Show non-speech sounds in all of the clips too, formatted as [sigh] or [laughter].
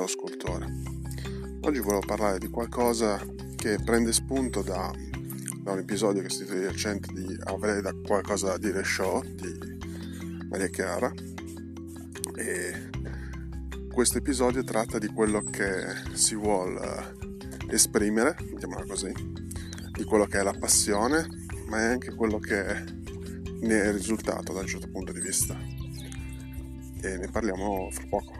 caro scultore. Oggi volevo parlare di qualcosa che prende spunto da, da un episodio che è stato recente di Avrei da qualcosa da dire show di Maria Chiara e questo episodio tratta di quello che si vuole esprimere, mettiamola così, di quello che è la passione, ma è anche quello che ne è risultato da un certo punto di vista. E ne parliamo fra poco.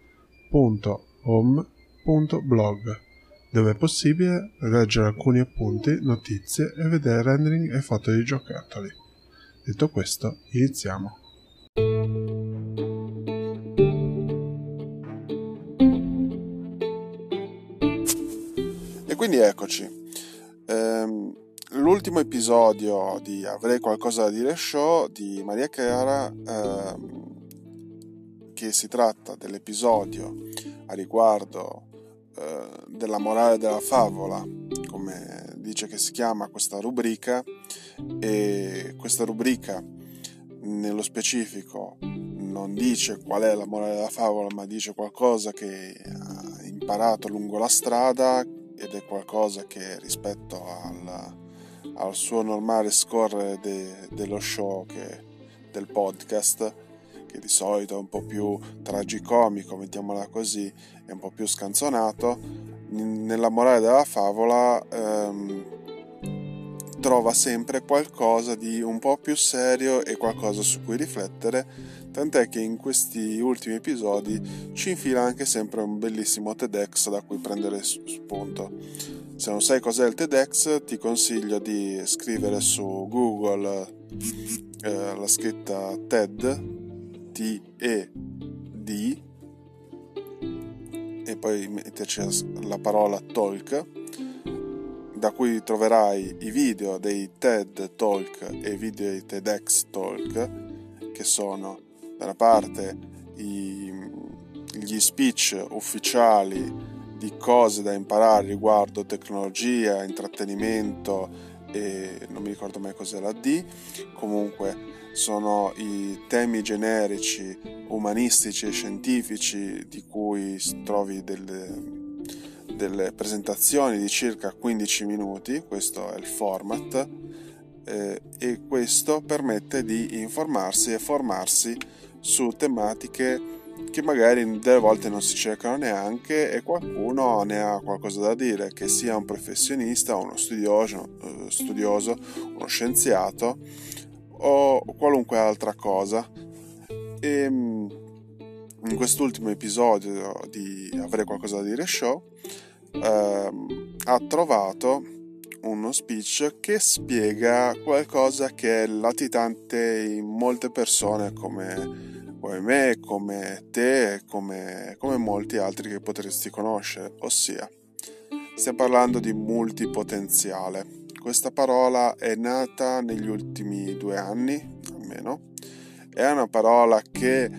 www.home.blog dove è possibile leggere alcuni appunti, notizie e vedere rendering e foto di giocattoli. Detto questo, iniziamo. E quindi eccoci. Ehm, l'ultimo episodio di Avrei qualcosa da dire show di Maria Chiara ehm, che si tratta dell'episodio a riguardo eh, della morale della favola, come dice che si chiama questa rubrica, e questa rubrica nello specifico non dice qual è la morale della favola, ma dice qualcosa che ha imparato lungo la strada ed è qualcosa che rispetto al, al suo normale scorrere de, dello show che, del podcast che di solito è un po' più tragicomico, mettiamola così, è un po' più scanzonato, nella morale della favola ehm, trova sempre qualcosa di un po' più serio e qualcosa su cui riflettere, tant'è che in questi ultimi episodi ci infila anche sempre un bellissimo TEDx da cui prendere spunto. Se non sai cos'è il TEDx, ti consiglio di scrivere su Google eh, la scritta TED T-E-D e poi metterci la parola talk da cui troverai i video dei TED Talk e i video dei TEDx Talk che sono da una parte i, gli speech ufficiali di cose da imparare riguardo tecnologia, intrattenimento e non mi ricordo mai cos'è la D comunque sono i temi generici, umanistici e scientifici di cui trovi delle, delle presentazioni di circa 15 minuti, questo è il format, eh, e questo permette di informarsi e formarsi su tematiche che magari delle volte non si cercano neanche e qualcuno ne ha qualcosa da dire, che sia un professionista, uno studioso, eh, studioso uno scienziato o qualunque altra cosa. E ehm, in quest'ultimo episodio di Avrei qualcosa da dire show ehm, ha trovato uno speech che spiega qualcosa che è latitante in molte persone come, come me, come te, come, come molti altri che potresti conoscere, ossia stiamo parlando di multipotenziale questa parola è nata negli ultimi due anni, almeno. È una parola che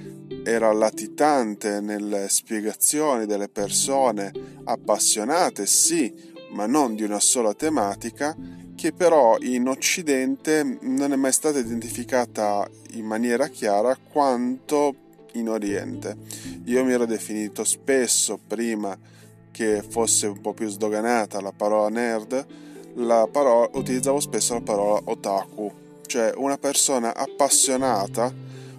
era latitante nelle spiegazioni delle persone appassionate, sì, ma non di una sola tematica, che però in Occidente non è mai stata identificata in maniera chiara quanto in Oriente. Io mi ero definito spesso, prima che fosse un po' più sdoganata la parola nerd, parola, utilizzavo spesso la parola otaku, cioè una persona appassionata,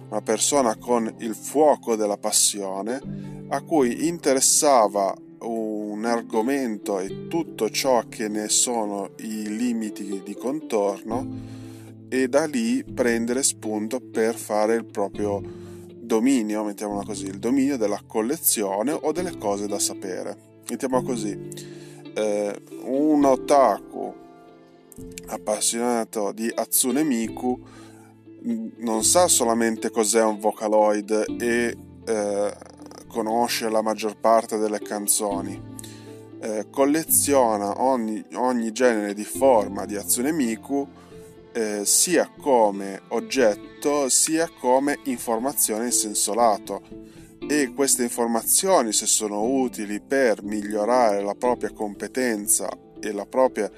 una persona con il fuoco della passione, a cui interessava un argomento e tutto ciò che ne sono i limiti di contorno e da lì prendere spunto per fare il proprio dominio, mettiamola così, il dominio della collezione o delle cose da sapere. Mettiamola così eh, un otaku appassionato di Hatsune Miku non sa solamente cos'è un Vocaloid e eh, conosce la maggior parte delle canzoni, eh, colleziona ogni, ogni, genere di forma di Hatsune Miku eh, sia come oggetto sia come informazione in senso lato e queste informazioni se sono utili per migliorare la propria competenza e la propria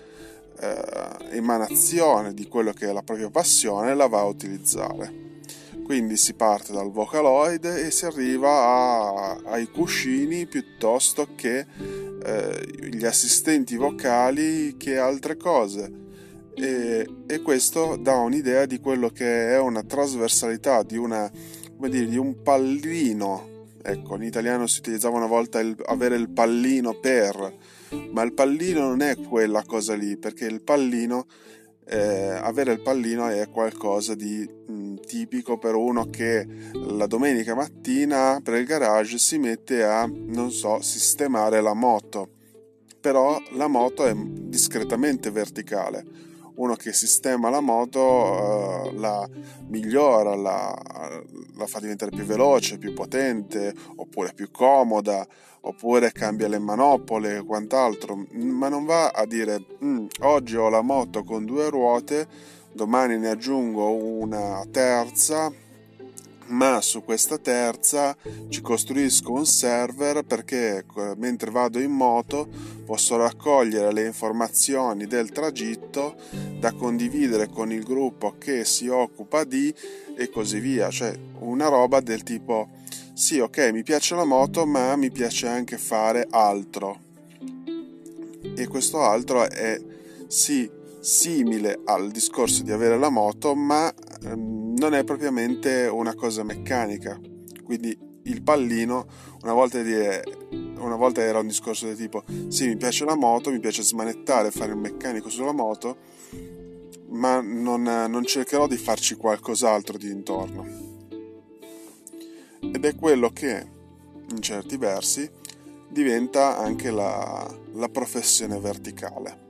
eh, emanazione di quello che è la propria passione la va a utilizzare. Quindi si parte dal Vocaloid e si arriva a, ai cuscini piuttosto che eh, gli assistenti vocali che altre cose. E, e, questo dà un'idea di quello che è una trasversalità, di, una, dire, di un pallino. Ecco, in italiano si utilizzava una volta il, avere il pallino per, ma il pallino non è quella cosa lì, perché il pallino, eh, avere il pallino è qualcosa di mh, mm, tipico per uno che la domenica mattina per il garage si mette a, non so, sistemare la moto, però la moto è discretamente verticale uno che sistema la moto uh, la migliora, la, la, fa diventare più veloce, più potente, oppure più comoda, oppure cambia le manopole e quant'altro, ma non va a dire mm, oggi ho la moto con due ruote, domani ne aggiungo una terza ma su questa terza ci costruisco un server perché mentre vado in moto posso raccogliere le informazioni del tragitto da condividere con il gruppo che si occupa di e così via, cioè una roba del tipo sì ok mi piace la moto ma mi piace anche fare altro. E questo altro è sì simile al discorso di avere la moto ma ehm, non è propriamente una cosa meccanica. Quindi il pallino, una volta, dire, una volta era un discorso del tipo: sì, mi piace la moto, mi piace smanettare, fare il meccanico sulla moto, ma non, non cercherò di farci qualcos'altro di intorno. Ed è quello che, in certi versi, diventa anche la, la professione verticale.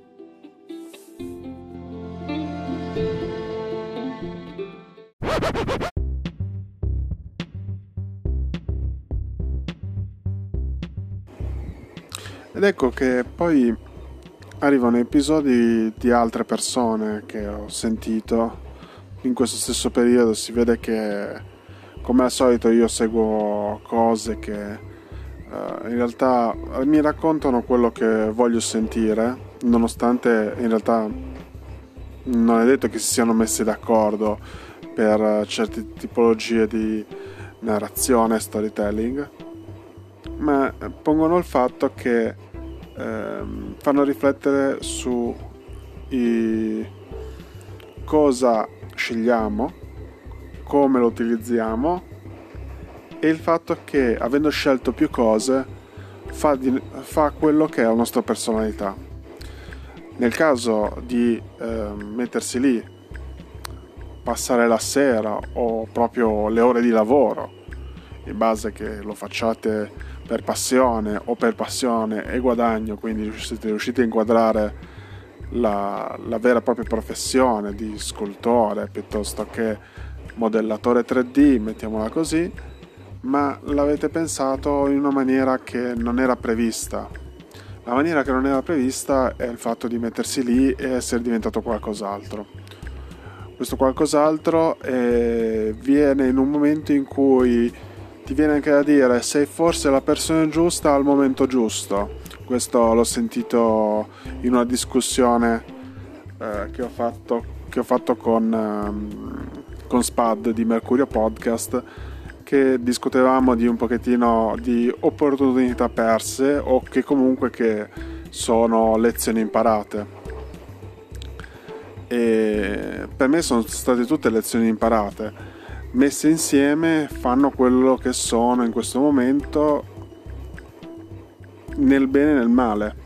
Ed ecco che poi arrivano episodi di altre persone che ho sentito in questo stesso periodo. Si vede che, come al solito, io seguo cose che uh, in realtà mi raccontano quello che voglio sentire, nonostante in realtà non è detto che si siano messi d'accordo per certe tipologie di narrazione storytelling, ma pongono il fatto che ehm, fanno riflettere su i, cosa scegliamo, come lo utilizziamo e il fatto che avendo scelto più cose fa, di, fa quello che è la nostra personalità. Nel caso di eh, mettersi lì passare la sera o proprio le ore di lavoro, in base che lo facciate per passione o per passione e guadagno, quindi siete riusciti a inquadrare la, la vera e propria professione di scultore piuttosto che modellatore 3D, mettiamola così, ma l'avete pensato in una maniera che non era prevista. La maniera che non era prevista è il fatto di mettersi lì e essere diventato qualcos'altro questo qualcos'altro eh, viene in un momento in cui ti viene anche da dire sei forse la persona giusta al momento giusto. Questo l'ho sentito in una discussione eh, che, ho fatto, che, ho fatto, con, um, con Spad di Mercurio Podcast che discutevamo di un pochettino di opportunità perse o che comunque che sono lezioni imparate e per me sono state tutte lezioni imparate. Messe insieme fanno quello che sono in questo momento nel bene e nel male.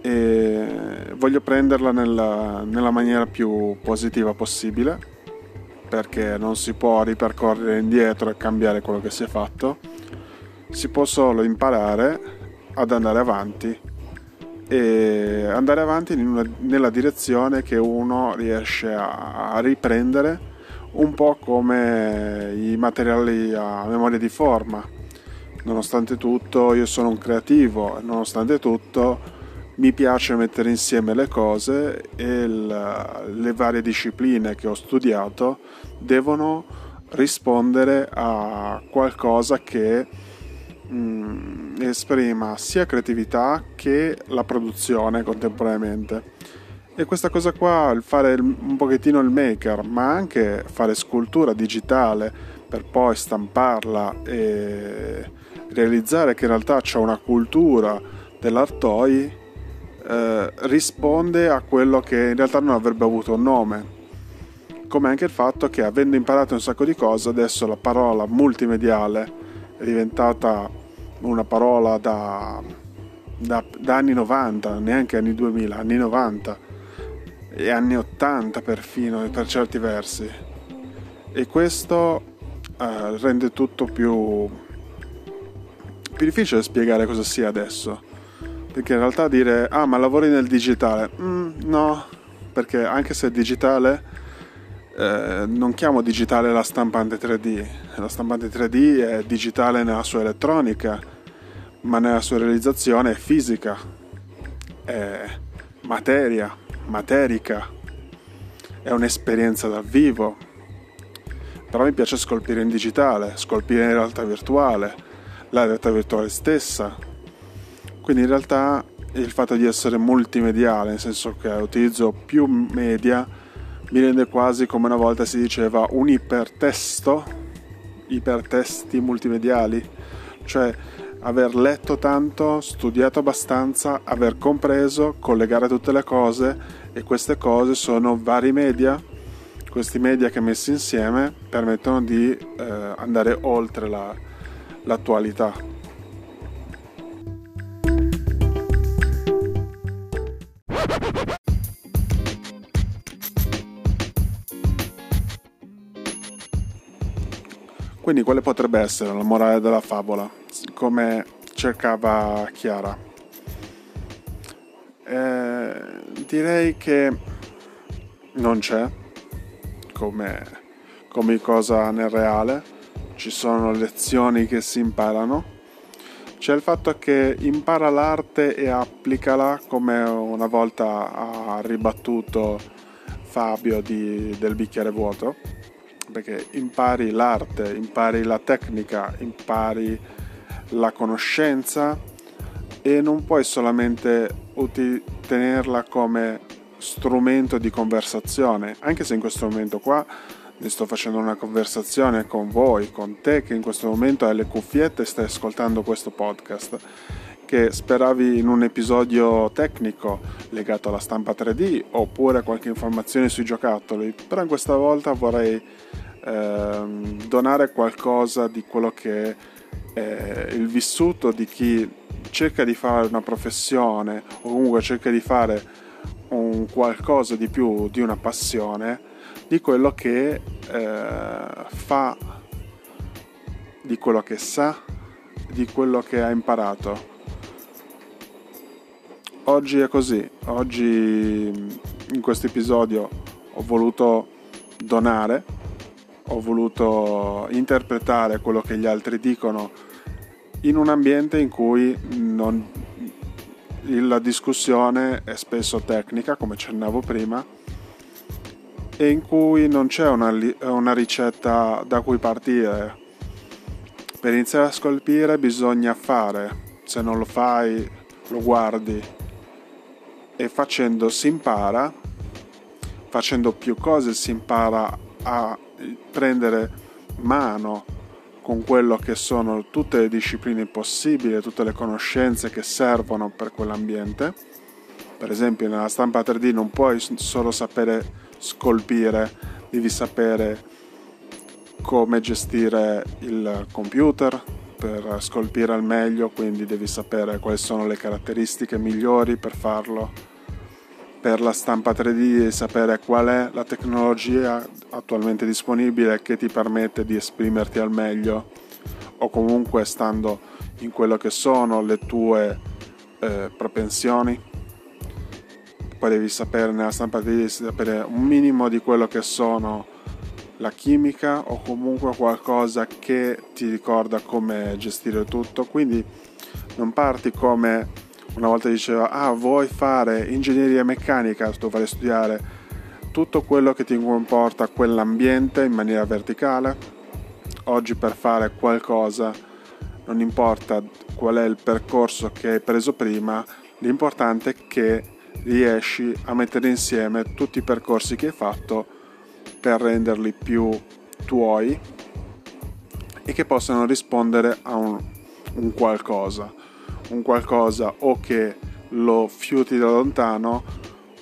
E voglio prenderla nella, nella maniera più positiva possibile perché non si può ripercorrere indietro e cambiare quello che si è fatto. Si può solo imparare ad andare avanti e andare avanti una, nella direzione che uno riesce a, a riprendere un po' come i materiali a memoria di forma. Nonostante tutto io sono un creativo, nonostante tutto mi piace mettere insieme le cose e il, le varie discipline che ho studiato devono rispondere a qualcosa che mh, mm, esprima sia creatività che la produzione contemporaneamente. E questa cosa qua, il fare un pochettino il maker, ma anche fare scultura digitale per poi stamparla e realizzare che in realtà c'è una cultura dell'artoi, eh, risponde a quello che in realtà non avrebbe avuto un nome. Come anche il fatto che avendo imparato un sacco di cose, adesso la parola multimediale è diventata una parola da, da, da anni 90, neanche anni 2000, anni 90 e anni 80 perfino per certi versi. E questo eh, rende tutto più, più difficile spiegare cosa sia adesso. Perché in realtà dire ah ma lavori nel digitale mm, no perché anche se è digitale eh, non chiamo digitale la stampante 3D la stampante 3D è digitale nella sua elettronica ma nella sua realizzazione è fisica è materia materica, è un'esperienza dal vivo. Però mi piace scolpire in digitale, scolpire in realtà virtuale, la realtà virtuale stessa. Quindi in realtà il fatto di essere multimediale, nel senso che utilizzo più media, mi rende quasi come una volta si diceva un ipertesto, ipertesti multimediali, cioè aver letto tanto, studiato abbastanza, aver compreso, collegare tutte le cose e queste cose sono vari media, questi media che messi insieme permettono di eh, andare oltre la, l'attualità. Quindi quale potrebbe essere la morale della favola? come cercava Chiara. Eh, direi che non c'è come, come cosa nel reale, ci sono lezioni che si imparano. C'è il fatto che impara l'arte e applicala come una volta ha ribattuto Fabio di, del bicchiere vuoto, perché impari l'arte, impari la tecnica, impari la conoscenza e non puoi solamente uti- tenerla come strumento di conversazione, anche se in questo momento qua ne sto facendo una conversazione con voi, con te che in questo momento hai le cuffiette e stai ascoltando questo podcast, che speravi in un episodio tecnico legato alla stampa 3D oppure qualche informazione sui giocattoli, però questa volta vorrei ehm, donare qualcosa di quello che eh, il vissuto di chi cerca di fare una professione o comunque cerca di fare un qualcosa di più di una passione di quello che eh, fa, di quello che sa, di quello che ha imparato. Oggi è così, oggi in questo episodio ho voluto donare, ho voluto interpretare quello che gli altri dicono in un ambiente in cui non, la discussione è spesso tecnica, come accennavo prima, e in cui non c'è una, una ricetta da cui partire. Per iniziare a scolpire bisogna fare, se non lo fai lo guardi e facendo si impara, facendo più cose si impara a prendere mano con quello che sono tutte le discipline possibili, tutte le conoscenze che servono per quell'ambiente. Per esempio nella stampa 3D non puoi solo sapere scolpire, devi sapere come gestire il computer per scolpire al meglio, quindi devi sapere quali sono le caratteristiche migliori per farlo. Per la stampa 3D devi sapere qual è la tecnologia attualmente disponibile che ti permette di esprimerti al meglio o comunque stando in quello che sono le tue eh, propensioni. poi devi sapere nella stampa devi sapere un minimo di quello che sono la chimica o comunque qualcosa che ti ricorda come gestire tutto quindi non parti come una volta diceva ah vuoi fare ingegneria meccanica? Dovrai studiare tutto quello che ti comporta quell'ambiente in maniera verticale. Oggi per fare qualcosa non importa qual è il percorso che hai preso prima l'importante è che riesci a mettere insieme tutti i percorsi che hai fatto per renderli più tuoi e che possano rispondere a un, un qualcosa, un qualcosa o che lo fiuti da lontano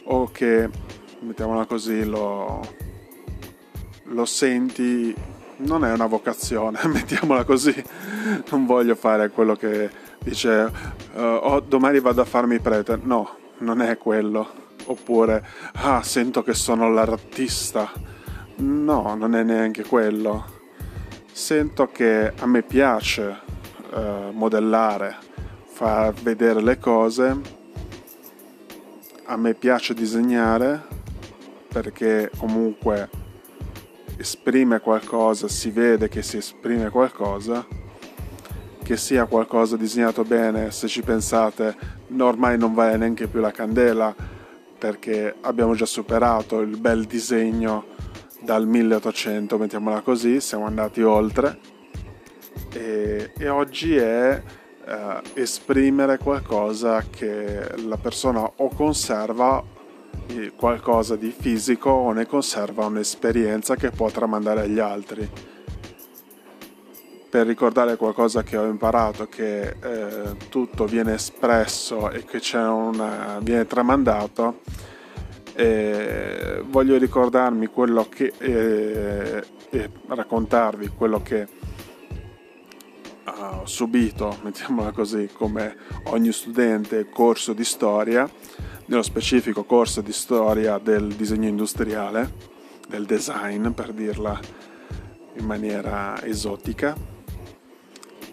o che, mettiamola così, lo, lo senti, non è una vocazione, [laughs] mettiamola così, non voglio fare quello che dice uh, oh, domani vado a farmi prete, no, non è quello, oppure ah sento che sono l'artista. No, non è neanche quello. Sento che a me piace eh, modellare, far vedere le cose. A me piace disegnare perché comunque esprime qualcosa, si vede che si esprime qualcosa, che sia qualcosa disegnato bene, se ci pensate, ormai non vale neanche più la candela perché abbiamo già superato il bel disegno dal 1800, mettiamola così, siamo andati oltre e, e oggi è eh, esprimere qualcosa che la persona o conserva qualcosa di fisico o ne conserva un'esperienza che può tramandare agli altri. Per ricordare qualcosa che ho imparato, che eh, tutto viene espresso e che c'è una, viene tramandato, eh, voglio ricordarmi quello che eh, e raccontarvi quello che ho subito, [laughs] mettiamola così, come ogni studente corso di storia, nello specifico corso di storia del disegno industriale, del design per dirla in maniera esotica.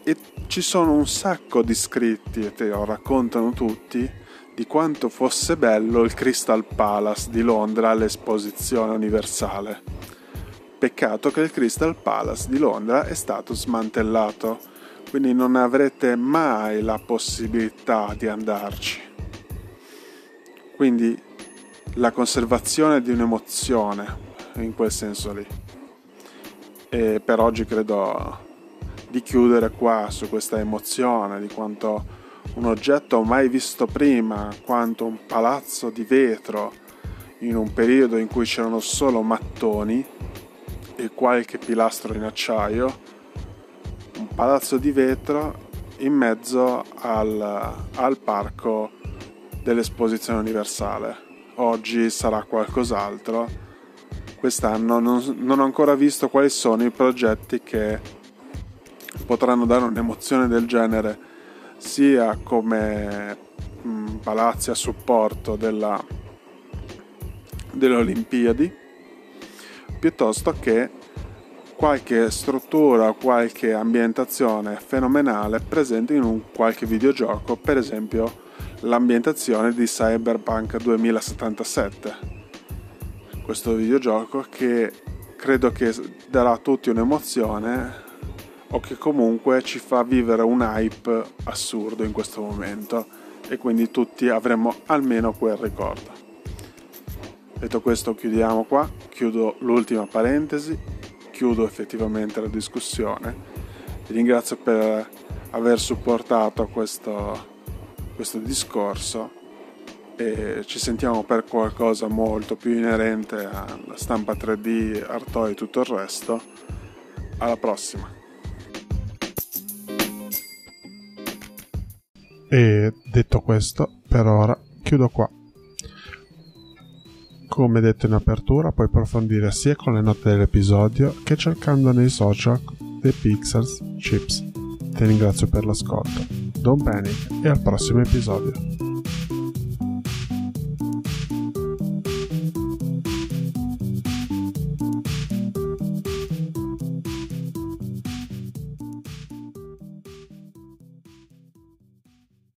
E ci sono un sacco di scritti e te lo raccontano tutti di quanto fosse bello il Crystal Palace di Londra all'esposizione universale. Peccato che il Crystal Palace di Londra è stato smantellato, quindi non avrete mai la possibilità di andarci. Quindi la conservazione di un'emozione in quel senso lì. E per oggi credo di chiudere qua su questa emozione, di quanto un oggetto mai visto prima quanto un palazzo di vetro in un periodo in cui c'erano solo mattoni e qualche pilastro in acciaio, palazzo di vetro in mezzo al, al parco dell'esposizione universale. Oggi sarà qualcos'altro. Quest'anno non, non ho ancora visto quali sono i progetti che potranno dare un'emozione del genere sia come mh, mm, palazzi a supporto della, delle Olimpiadi, piuttosto che qualche struttura, qualche ambientazione fenomenale presente in un qualche videogioco, per esempio l'ambientazione di Cyberpunk 2077. Questo videogioco che credo che darà a tutti un'emozione o che comunque ci fa vivere un hype assurdo in questo momento e quindi tutti avremo almeno quel ricordo. Detto questo chiudiamo qua, chiudo l'ultima parentesi, chiudo effettivamente la discussione. Vi ringrazio per aver supportato questo, questo discorso e ci sentiamo per qualcosa molto più inerente alla stampa 3D, Artois e tutto il resto. Alla prossima! E detto questo, per ora chiudo qua. Come detto in apertura, puoi approfondire sia con le note dell'episodio che cercando nei social dei Pixels Chips. Ti ringrazio per l'ascolto. Don't panic e al prossimo episodio.